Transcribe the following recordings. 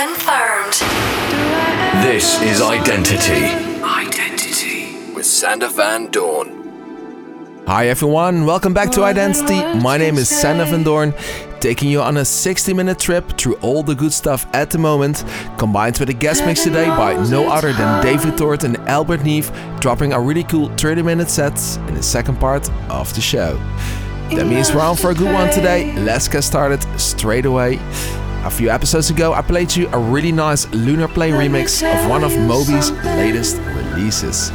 confirmed. This is Identity. Identity. With Sander Van Doorn. Hi everyone, welcome back to Identity. My name is Sander Van Doorn, taking you on a 60 minute trip through all the good stuff at the moment, combined with a guest mix today by no other than David Tort and Albert Neve, dropping a really cool 30 minute set in the second part of the show. That means we're on for a good one today. Let's get started straight away. A few episodes ago, I played you a really nice Lunar Play remix of one of Moby's latest releases.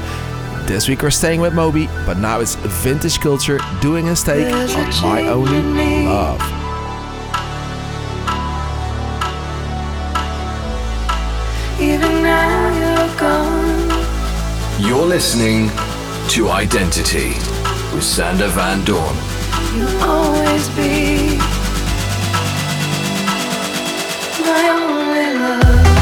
This week we're staying with Moby, but now it's Vintage Culture doing his take on My Only Love. Even now you're gone. You're listening to Identity with Sander Van Doorn. You'll always be my only love.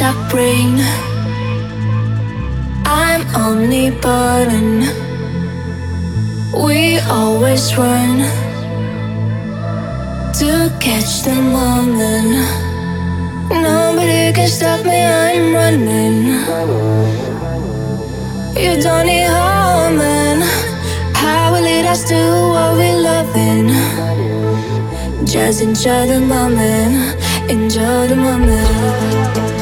stop rain. I'm only burden. We always run to catch the moment. Nobody can stop me, I'm running. You don't need harming. How will it us do what we loving? Just enjoy the moment, enjoy the moment.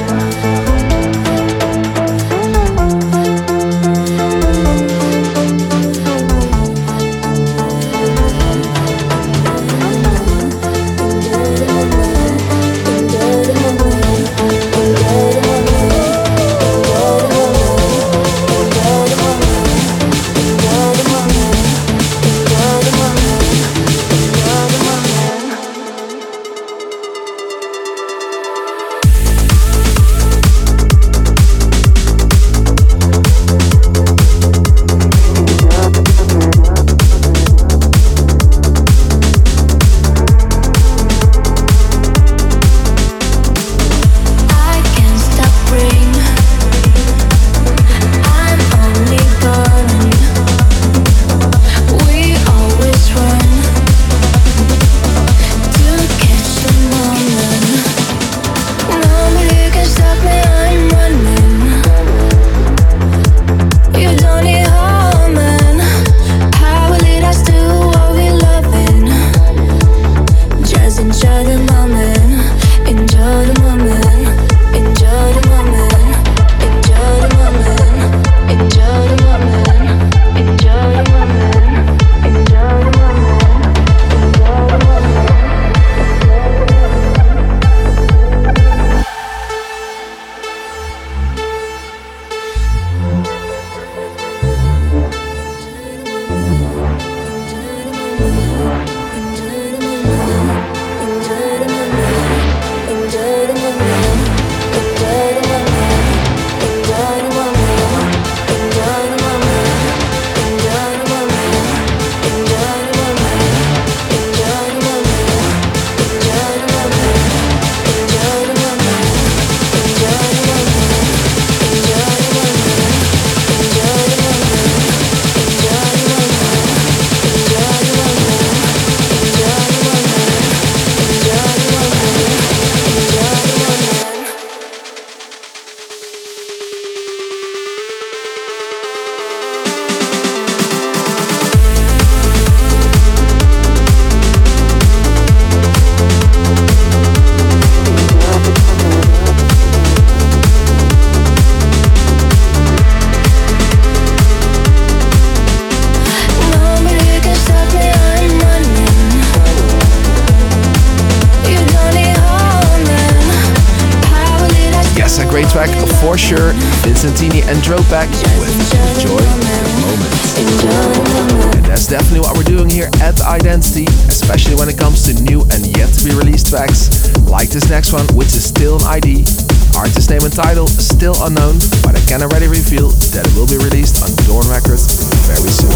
but I can already reveal that it will be released on Doorn Records very soon.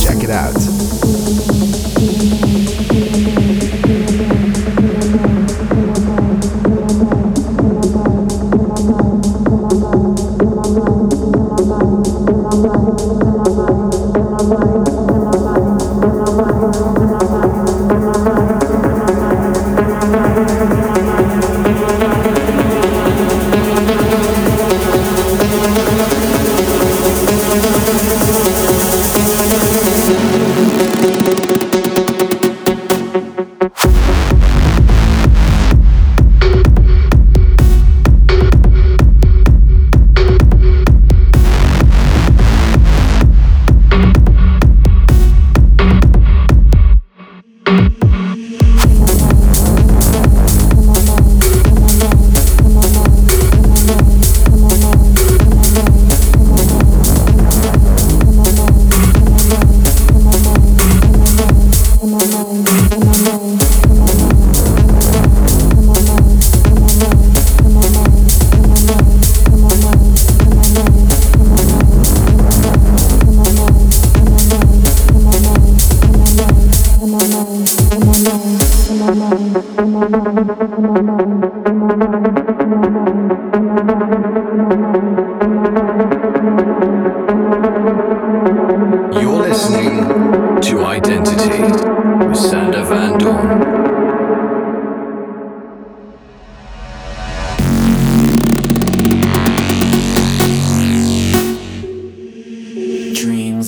Check it out.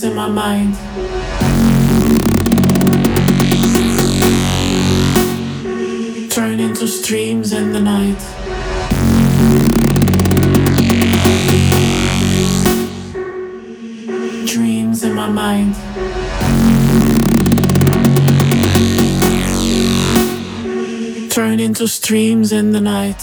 in my mind. Turn into streams in the night. Dreams in my mind. Turn into streams in the night.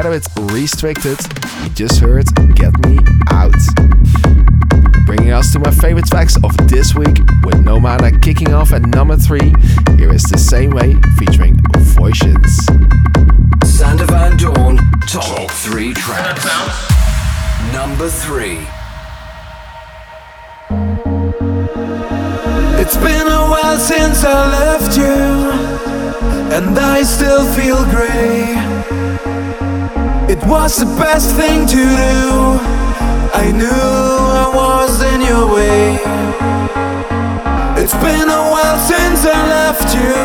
Together with Restricted. You just heard Get Me Out. Bringing us to my favorite tracks of this week with No Mana kicking off at number 3. Here is The Same Way featuring Voicians. Sander Van Doorn, top 3 tracks. Number 3. It's been a while since I left you, and I still feel grey. It was the best thing to do. I knew I was in your way. It's been a while since I left you,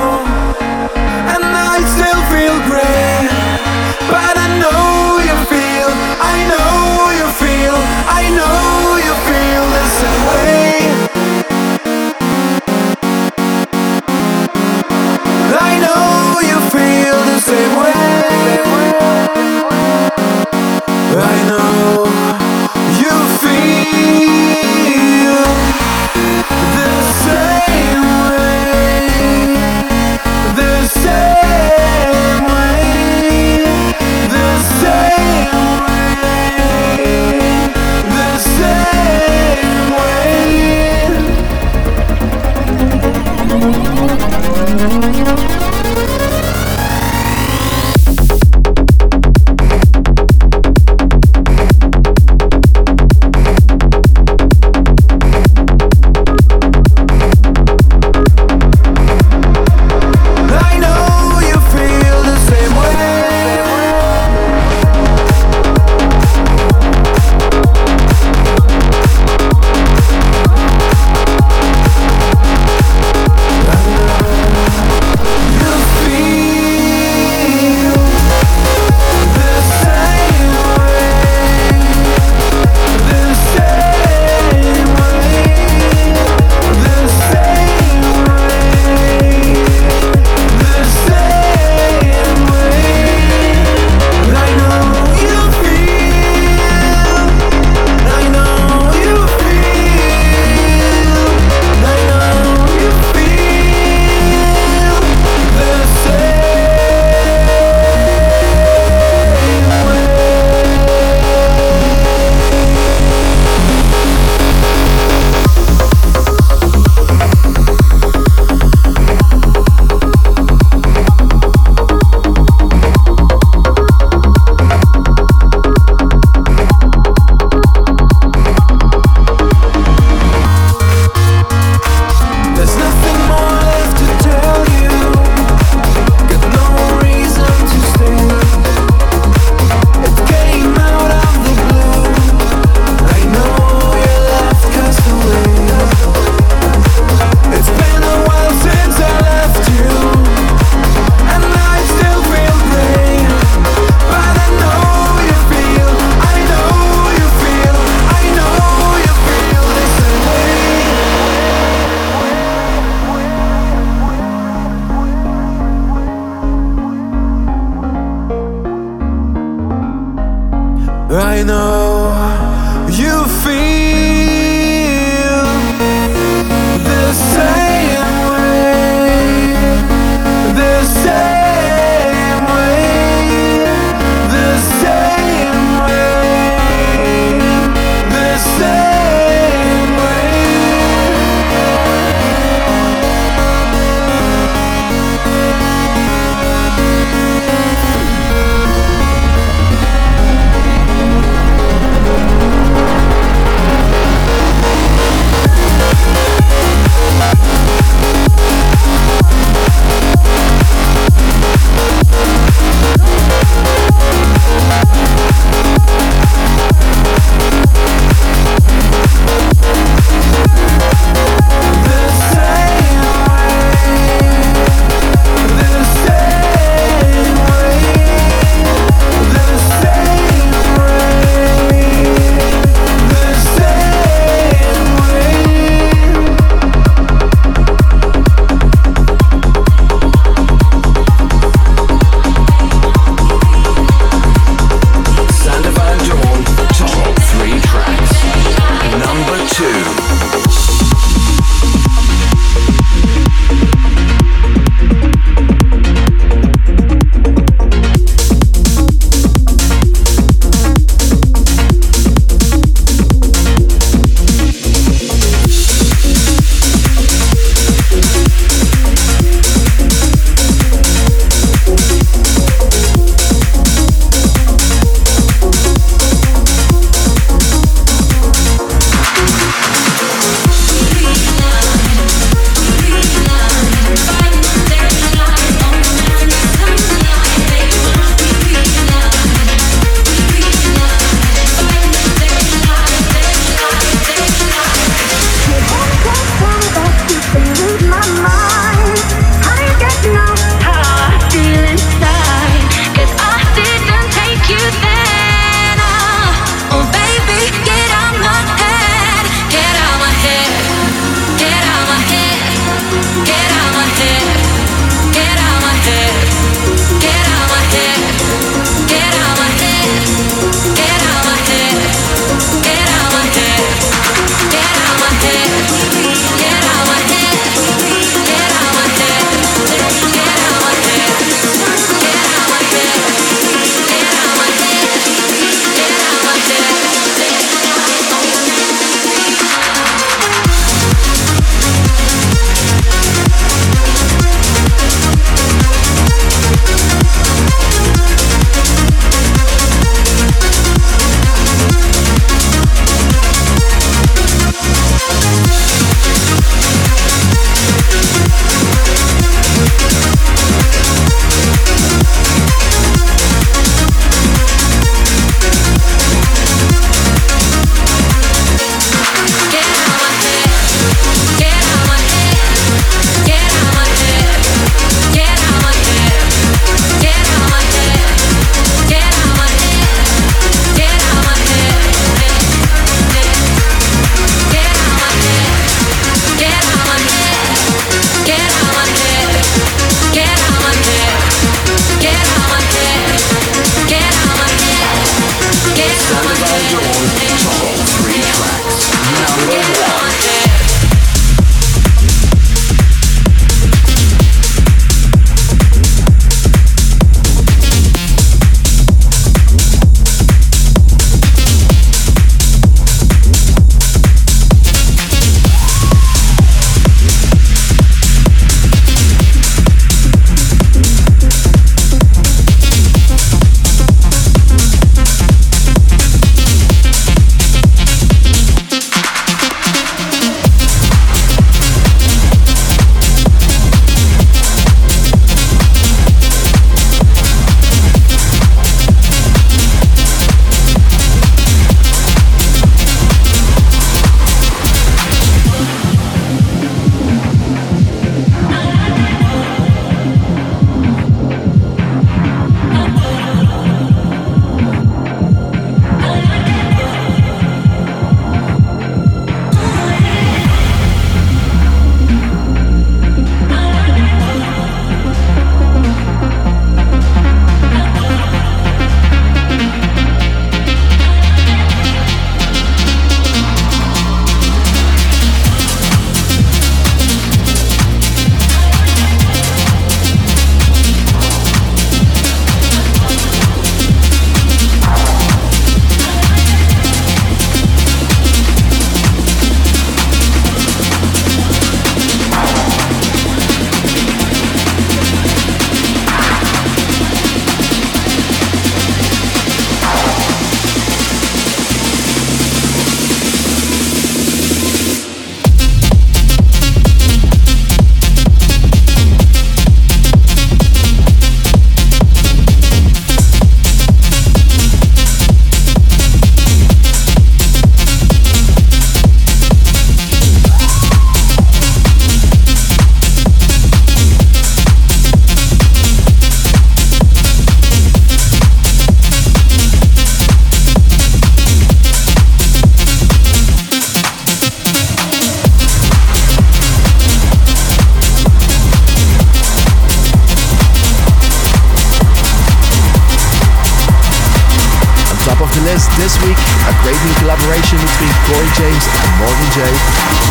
this this week, a great new collaboration between Corey James and Morgan J.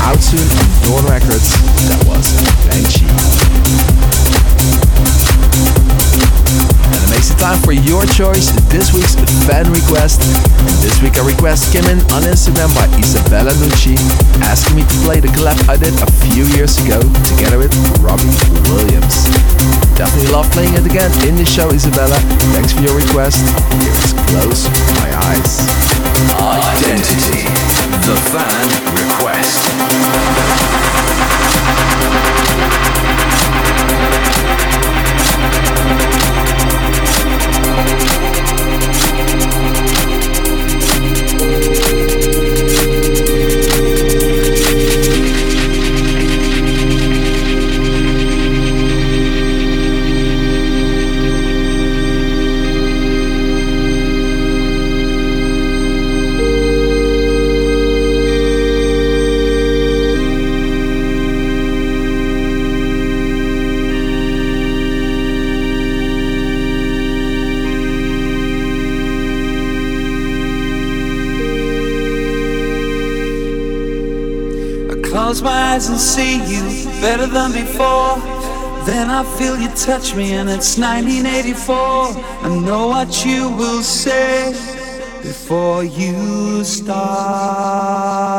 Out soon on Doorn Records. That was Banshee. And it makes it time for your choice, this week's fan request. This week a request came in on Instagram by Isabella Nucci, asking me to play the collab I did a few years ago together with Robbie Williams. Definitely love playing it again in the show, Isabella. Thanks for your request. Here is Close My Eyes. Identity. The fan request. Eyes and see you better than before. Then I feel you touch me, and it's 1984. I know what you will say before you start.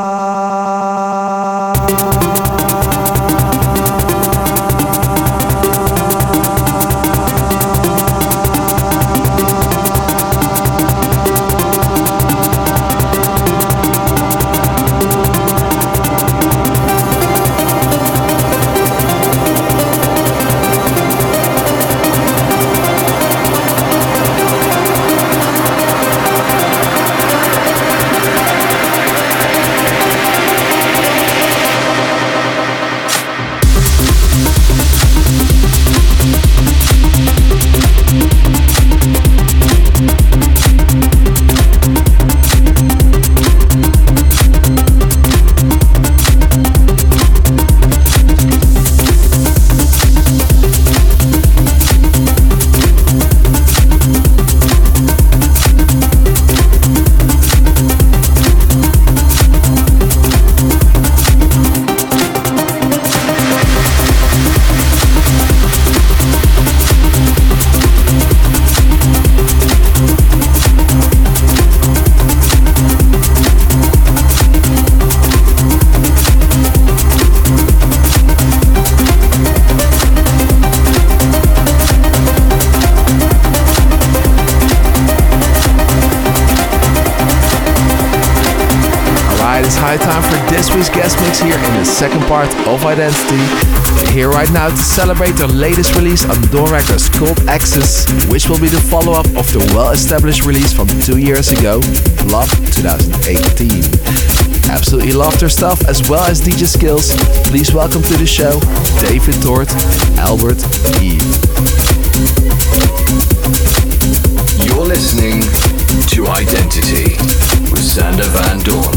Right now to celebrate their latest release on Doorn Records called Access, which will be the follow up of the well established release from two years ago, Love 2018. Absolutely love their stuff as well as DJ skills. Please welcome to the show David Tort, Albert E. You're listening to Identity with Sander Van Doorn.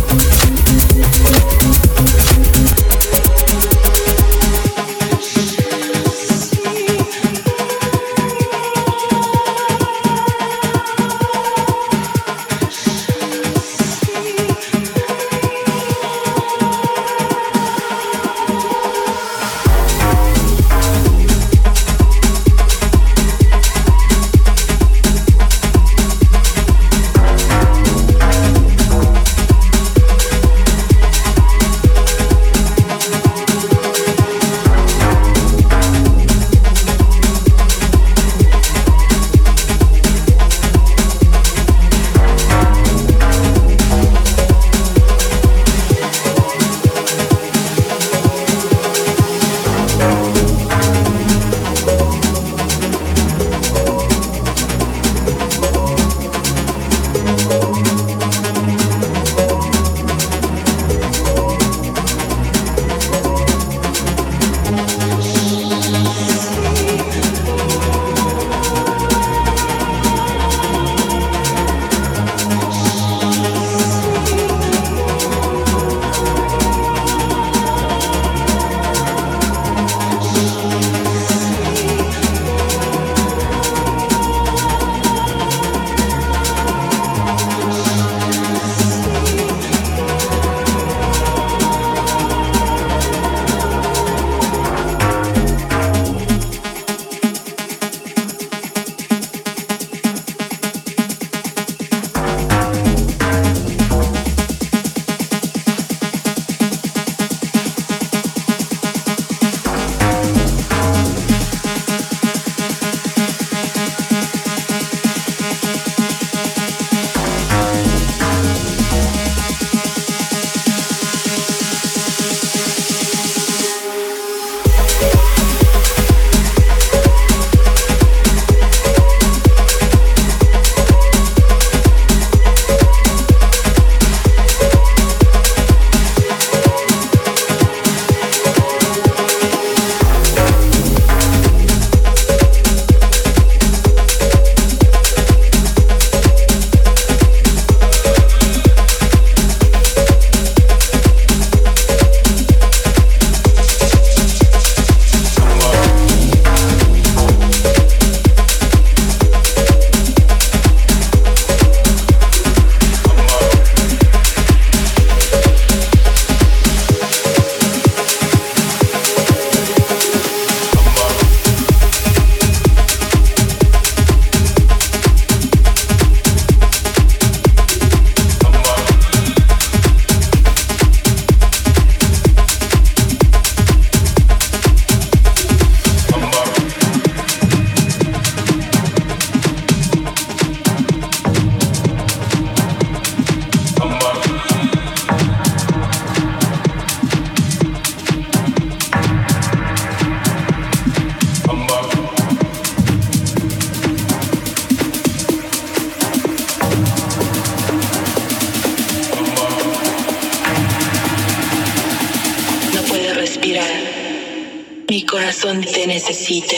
Corazón te necesita.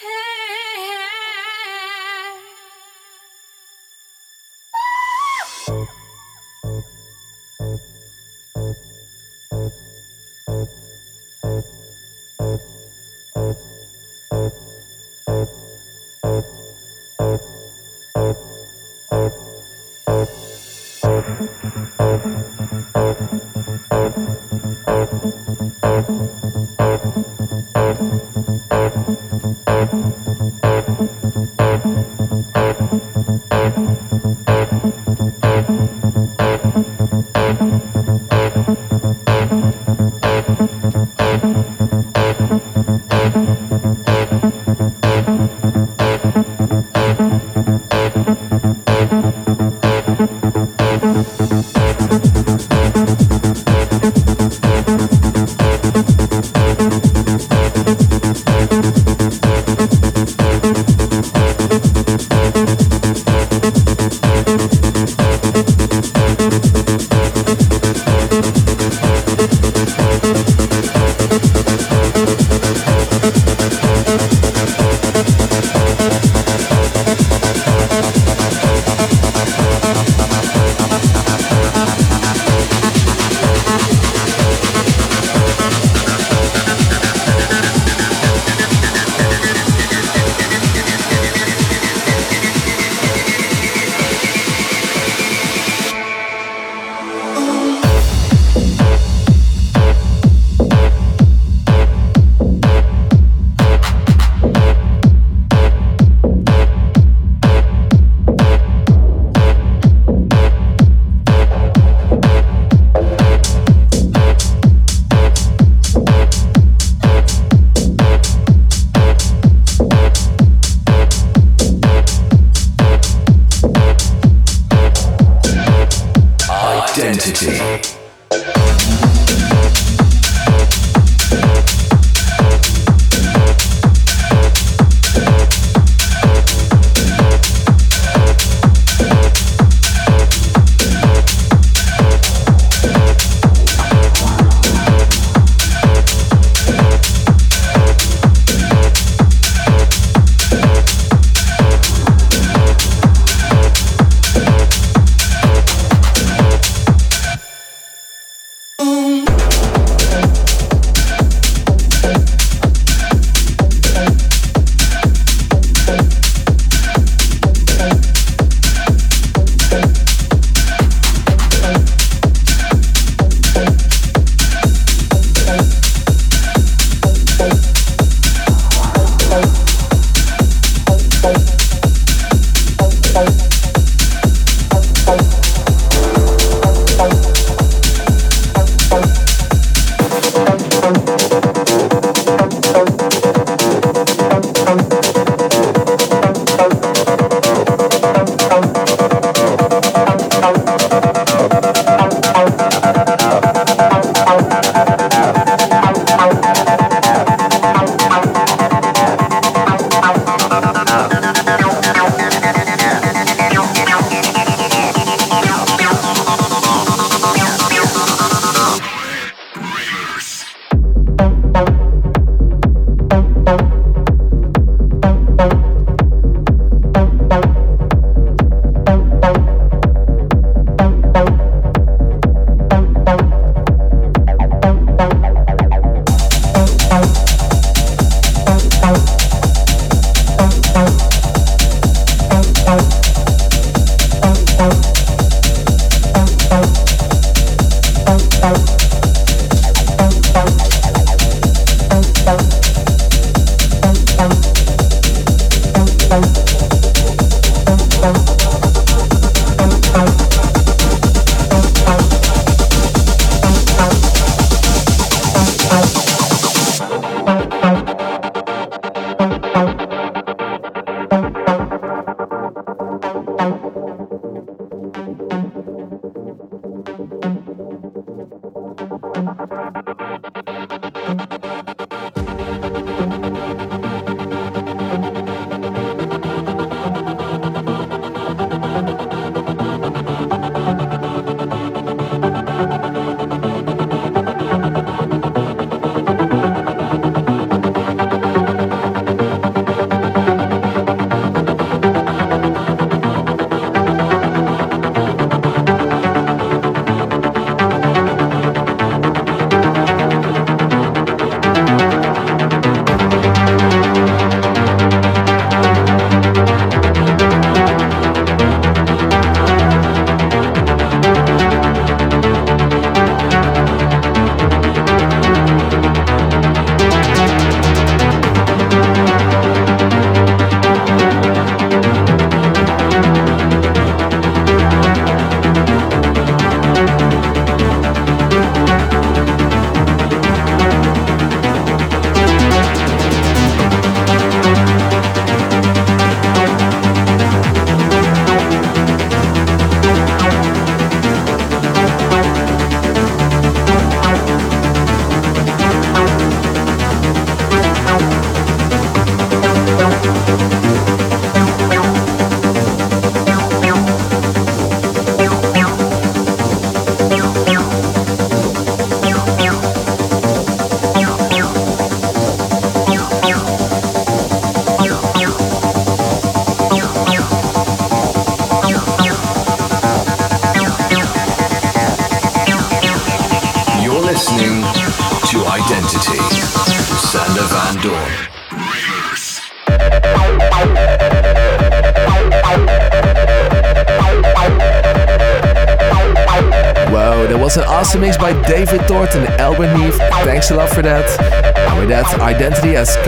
Hey!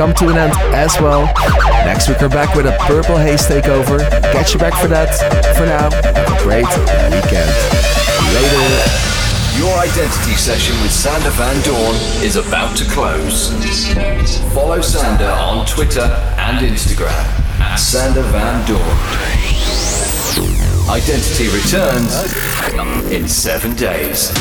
Come to an end as well. Next week we're back with a Purple Haze takeover. Catch you back for that. For now, have a great weekend. Later. Your identity session with Sander Van Doorn is about to close. Follow Sander on Twitter and Instagram at Sander Van Doorn. Identity returns in seven days.